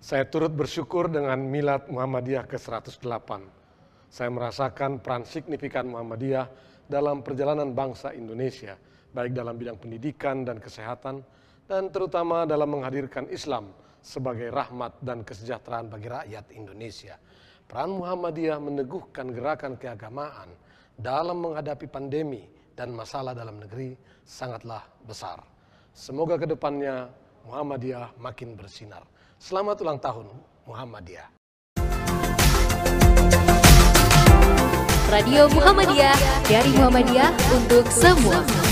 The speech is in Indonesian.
Saya turut bersyukur dengan Milad Muhammadiyah ke-108. Saya merasakan peran signifikan Muhammadiyah dalam perjalanan bangsa Indonesia, baik dalam bidang pendidikan dan kesehatan, dan terutama dalam menghadirkan Islam sebagai rahmat dan kesejahteraan bagi rakyat Indonesia. Peran Muhammadiyah meneguhkan gerakan keagamaan dalam menghadapi pandemi dan masalah dalam negeri sangatlah besar. Semoga ke depannya Muhammadiyah makin bersinar. Selamat ulang tahun Muhammadiyah. Radio Muhammadiyah dari Muhammadiyah untuk semua.